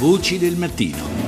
Voci del mattino.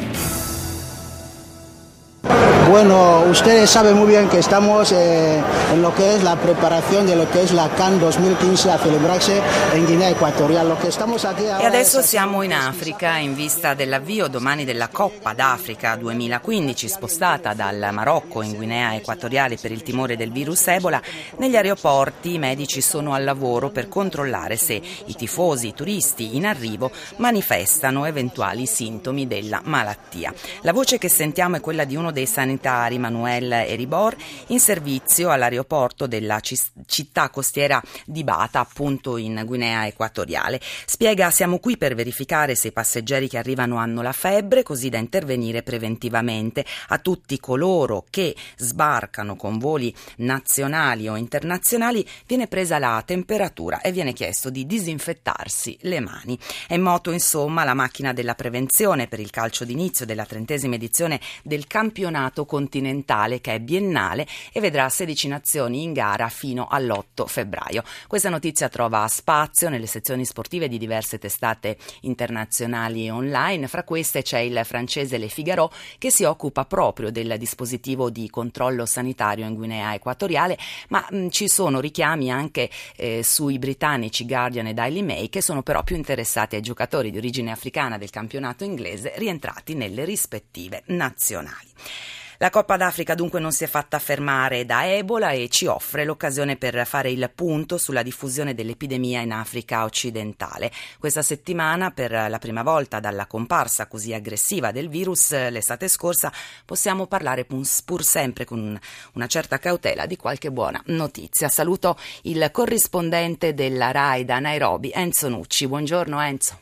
Bueno, ustedes saben muy bien que estamos eh, en lo que es la preparación de lo que es la CAN 2015 a celebrarse en Guinea Equatorial. Lo que estamos aquí e adesso siamo in Africa in vista dell'avvio domani della Coppa d'Africa 2015 spostata dal Marocco in Guinea Equatoriale per il timore del virus Ebola. Negli aeroporti i medici sono al lavoro per controllare se i tifosi, i turisti in arrivo manifestano eventuali sintomi della malattia. La voce che sentiamo è quella di uno dei sanitari sanitari Manuel Eribor in servizio all'aeroporto della città costiera di Bata, appunto in Guinea Equatoriale. Spiega siamo qui per verificare se i passeggeri che arrivano hanno la febbre, così da intervenire preventivamente. A tutti coloro che sbarcano con voli nazionali o internazionali viene presa la temperatura e viene chiesto di disinfettarsi le mani. È in moto insomma la macchina della prevenzione per il calcio d'inizio della trentesima edizione del campionato continentale che è biennale e vedrà 16 nazioni in gara fino all'8 febbraio. Questa notizia trova spazio nelle sezioni sportive di diverse testate internazionali e online, fra queste c'è il francese Le Figaro che si occupa proprio del dispositivo di controllo sanitario in Guinea Equatoriale, ma mh, ci sono richiami anche eh, sui britannici Guardian e Daily Mail che sono però più interessati ai giocatori di origine africana del campionato inglese rientrati nelle rispettive nazionali. La Coppa d'Africa dunque non si è fatta fermare da Ebola e ci offre l'occasione per fare il punto sulla diffusione dell'epidemia in Africa occidentale. Questa settimana, per la prima volta dalla comparsa così aggressiva del virus l'estate scorsa, possiamo parlare pur sempre con una certa cautela di qualche buona notizia. Saluto il corrispondente della RAI da Nairobi, Enzo Nucci. Buongiorno Enzo.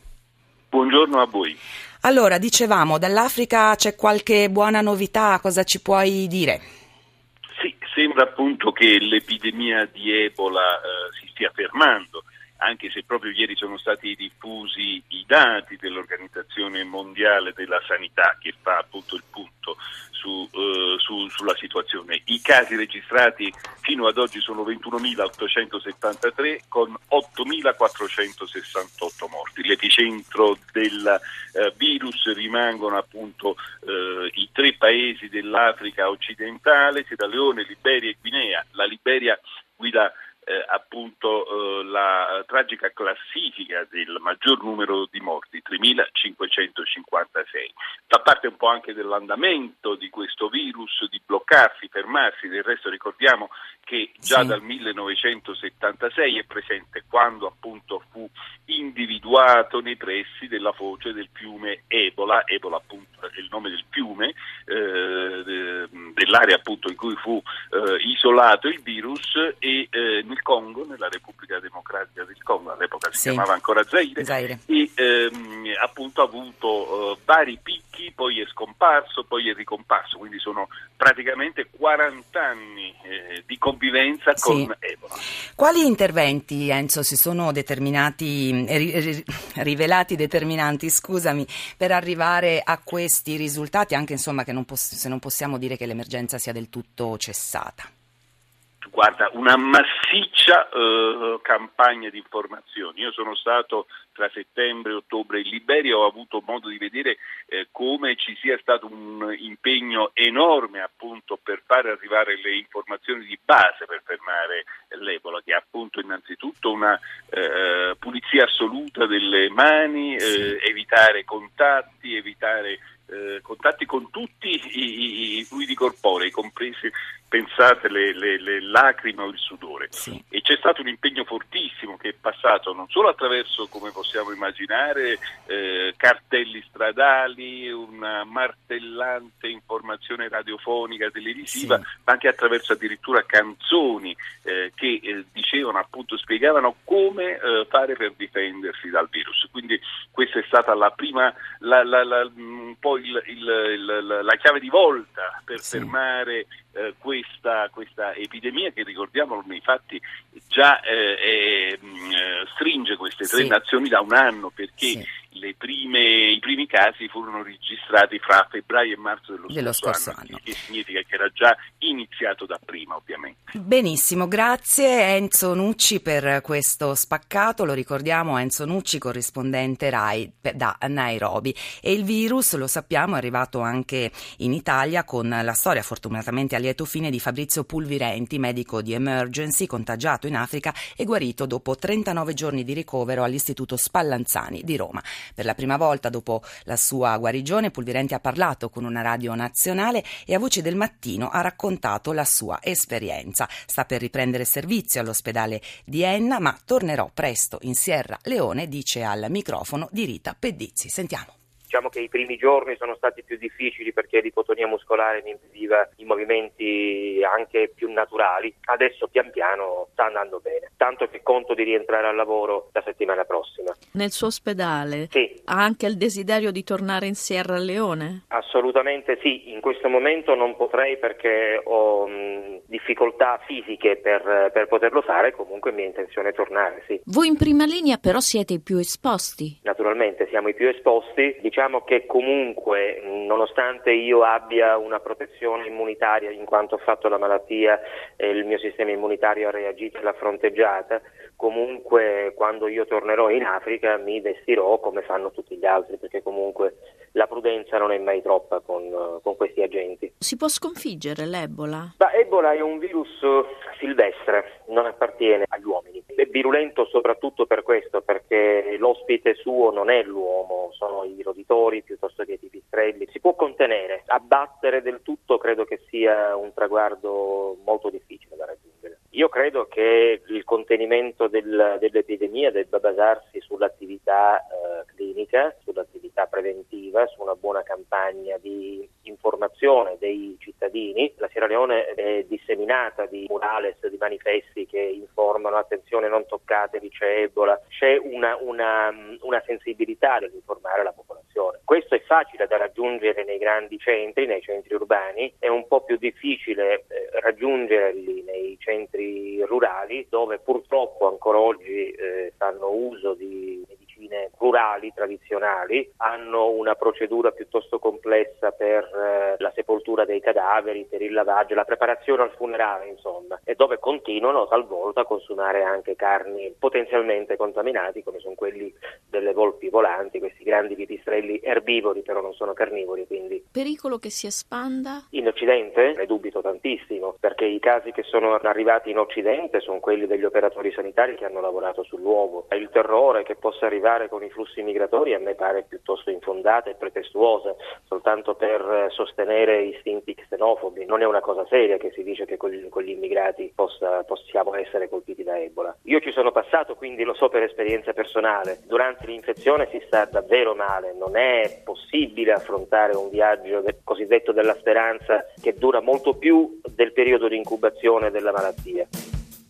Buongiorno a voi. Allora, dicevamo, dall'Africa c'è qualche buona novità, cosa ci puoi dire? Sì, sembra appunto che l'epidemia di Ebola eh, si stia fermando, anche se proprio ieri sono stati diffusi i dati dell'Organizzazione Mondiale della Sanità che fa appunto il punto su, eh, su, sulla situazione. I casi registrati fino ad oggi sono 21.873 con 8.468 morti. L'epicentro del eh, virus rimangono appunto eh, i tre paesi dell'Africa occidentale, Sierra Leone, Liberia e Guinea. La Liberia guida eh, appunto eh, la tragica classifica del maggior numero di morti, 3.556. Fa parte un po' anche dell'andamento di questo virus, di bloccarsi, fermarsi, del resto ricordiamo che già sì. dal 1976 è presente quando appunto fu individuato nei pressi della foce del fiume Ebola, Ebola appunto è il nome del fiume, eh, dell'area appunto in cui fu eh, isolato il virus e eh, nel Congo, nella Repubblica Democratica del Congo, all'epoca si sì. chiamava ancora Zaire, Zaire. e ehm, appunto ha avuto eh, vari picchi, poi è scomparso, poi è ricomparso, quindi sono praticamente 40 anni eh, di convivenza sì. con Ebola. Quali interventi, Enzo, si sono determinati, ri, rivelati determinanti, scusami, per arrivare a questi risultati, anche insomma che non poss- se non possiamo dire che l'emergenza sia del tutto cessata? Guarda, una massiccia eh, campagna di informazioni. Io sono stato tra settembre e ottobre in Liberia e ho avuto modo di vedere eh, come ci sia stato un impegno enorme appunto per fare arrivare le informazioni di base per fermare l'Ebola, che è appunto innanzitutto una eh, pulizia assoluta delle mani, eh, evitare contatti, evitare eh, contatti con tutti i, i, fluidi corporei, compresi pensate le, le, le lacrime o il sudore. Sì. C'è stato un impegno fortissimo che è passato non solo attraverso, come possiamo immaginare, eh, cartelli stradali, una martellante informazione radiofonica, televisiva, sì. ma anche attraverso addirittura canzoni eh, che eh, dicevano, appunto, spiegavano come eh, fare per difendersi dal virus. Quindi questa è stata la prima, la, la, la, un po' il, il, la chiave di volta per sì. fermare eh, questa, questa, epidemia che ricordiamolo nei fatti già eh, mm, eh, stringe queste tre sì. nazioni da un anno perché sì. Prime, i primi casi furono registrati fra febbraio e marzo dello, dello scorso, anno, anno, che significa che era già iniziato da prima ovviamente. Benissimo, grazie Enzo Nucci per questo spaccato, lo ricordiamo Enzo Nucci corrispondente RAI da Nairobi e il virus lo sappiamo è arrivato anche in Italia con la storia fortunatamente a lieto fine di Fabrizio Pulvirenti, medico di emergency contagiato in Africa e guarito dopo 39 giorni di ricovero all'Istituto Spallanzani di Roma. Per la prima volta dopo la sua guarigione Pulvirenti ha parlato con una radio nazionale e a Voce del Mattino ha raccontato la sua esperienza. Sta per riprendere servizio all'ospedale di Enna, ma tornerò presto in Sierra Leone, dice al microfono di Rita Pedizzi. Sentiamo. Diciamo che i primi giorni sono stati più difficili perché l'ipotonia muscolare mi impediva i movimenti anche più naturali. Adesso pian piano sta andando bene, tanto che conto di rientrare al lavoro la settimana prossima. Nel suo ospedale sì. ha anche il desiderio di tornare in Sierra Leone? Assolutamente sì, in questo momento non potrei perché ho mh, difficoltà fisiche per, per, poterlo fare, comunque mia intenzione è tornare, sì. Voi in prima linea però siete i più esposti? Naturalmente siamo i più esposti, diciamo che comunque, nonostante io abbia una protezione immunitaria in quanto ho fatto la malattia e il mio sistema immunitario ha reagito e l'ha fronteggiata, comunque quando io tornerò in Africa mi vestirò come fanno tutti gli altri, perché comunque la prudenza non è mai troppa con, con questi agenti. Si può sconfiggere l'Ebola? Ma Ebola è un virus silvestre, non appartiene agli uomini. È virulento soprattutto per questo, perché l'ospite suo non è l'uomo, sono i roditori piuttosto che i pipistrelli. Si può contenere, abbattere del tutto credo che sia un traguardo molto difficile da raggiungere. Io credo che il contenimento del, dell'epidemia debba basarsi sull'attività eh, clinica, sull'attività preventiva, su una buona campagna di informazione dei cittadini. La Sierra Leone è disseminata di murales, di manifesti che informano attenzione non toccatevi, c'è Ebola, c'è una, una, una sensibilità nell'informare la popolazione. Questo è facile da raggiungere nei grandi centri, nei centri urbani, è un po' più difficile eh, raggiungerli nei centri rurali dove purtroppo ancora oggi eh, fanno uso di medicine rurali tradizionali, hanno una procedura piuttosto complessa per sepoltura dei cadaveri, per il lavaggio, la preparazione al funerale, insomma, e dove continuano talvolta a consumare anche carni potenzialmente contaminati, come sono quelli delle volpi volanti, questi grandi pipistrelli erbivori, però non sono carnivori, quindi pericolo che si espanda? In Occidente ne dubito tantissimo, perché i casi che sono arrivati in Occidente sono quelli degli operatori sanitari che hanno lavorato sull'uovo. Il terrore che possa arrivare con i flussi migratori a me pare piuttosto infondata e pretestuosa, soltanto per sostenere istinti xenofobi. Non è una cosa seria che si dice che con gli immigrati possa, possiamo essere colpiti da Ebola. Io ci sono passato, quindi lo so per esperienza personale. Durante l'infezione si sta davvero male, non è possibile affrontare un viaggio cosiddetto della speranza che dura molto più del periodo di incubazione della malattia.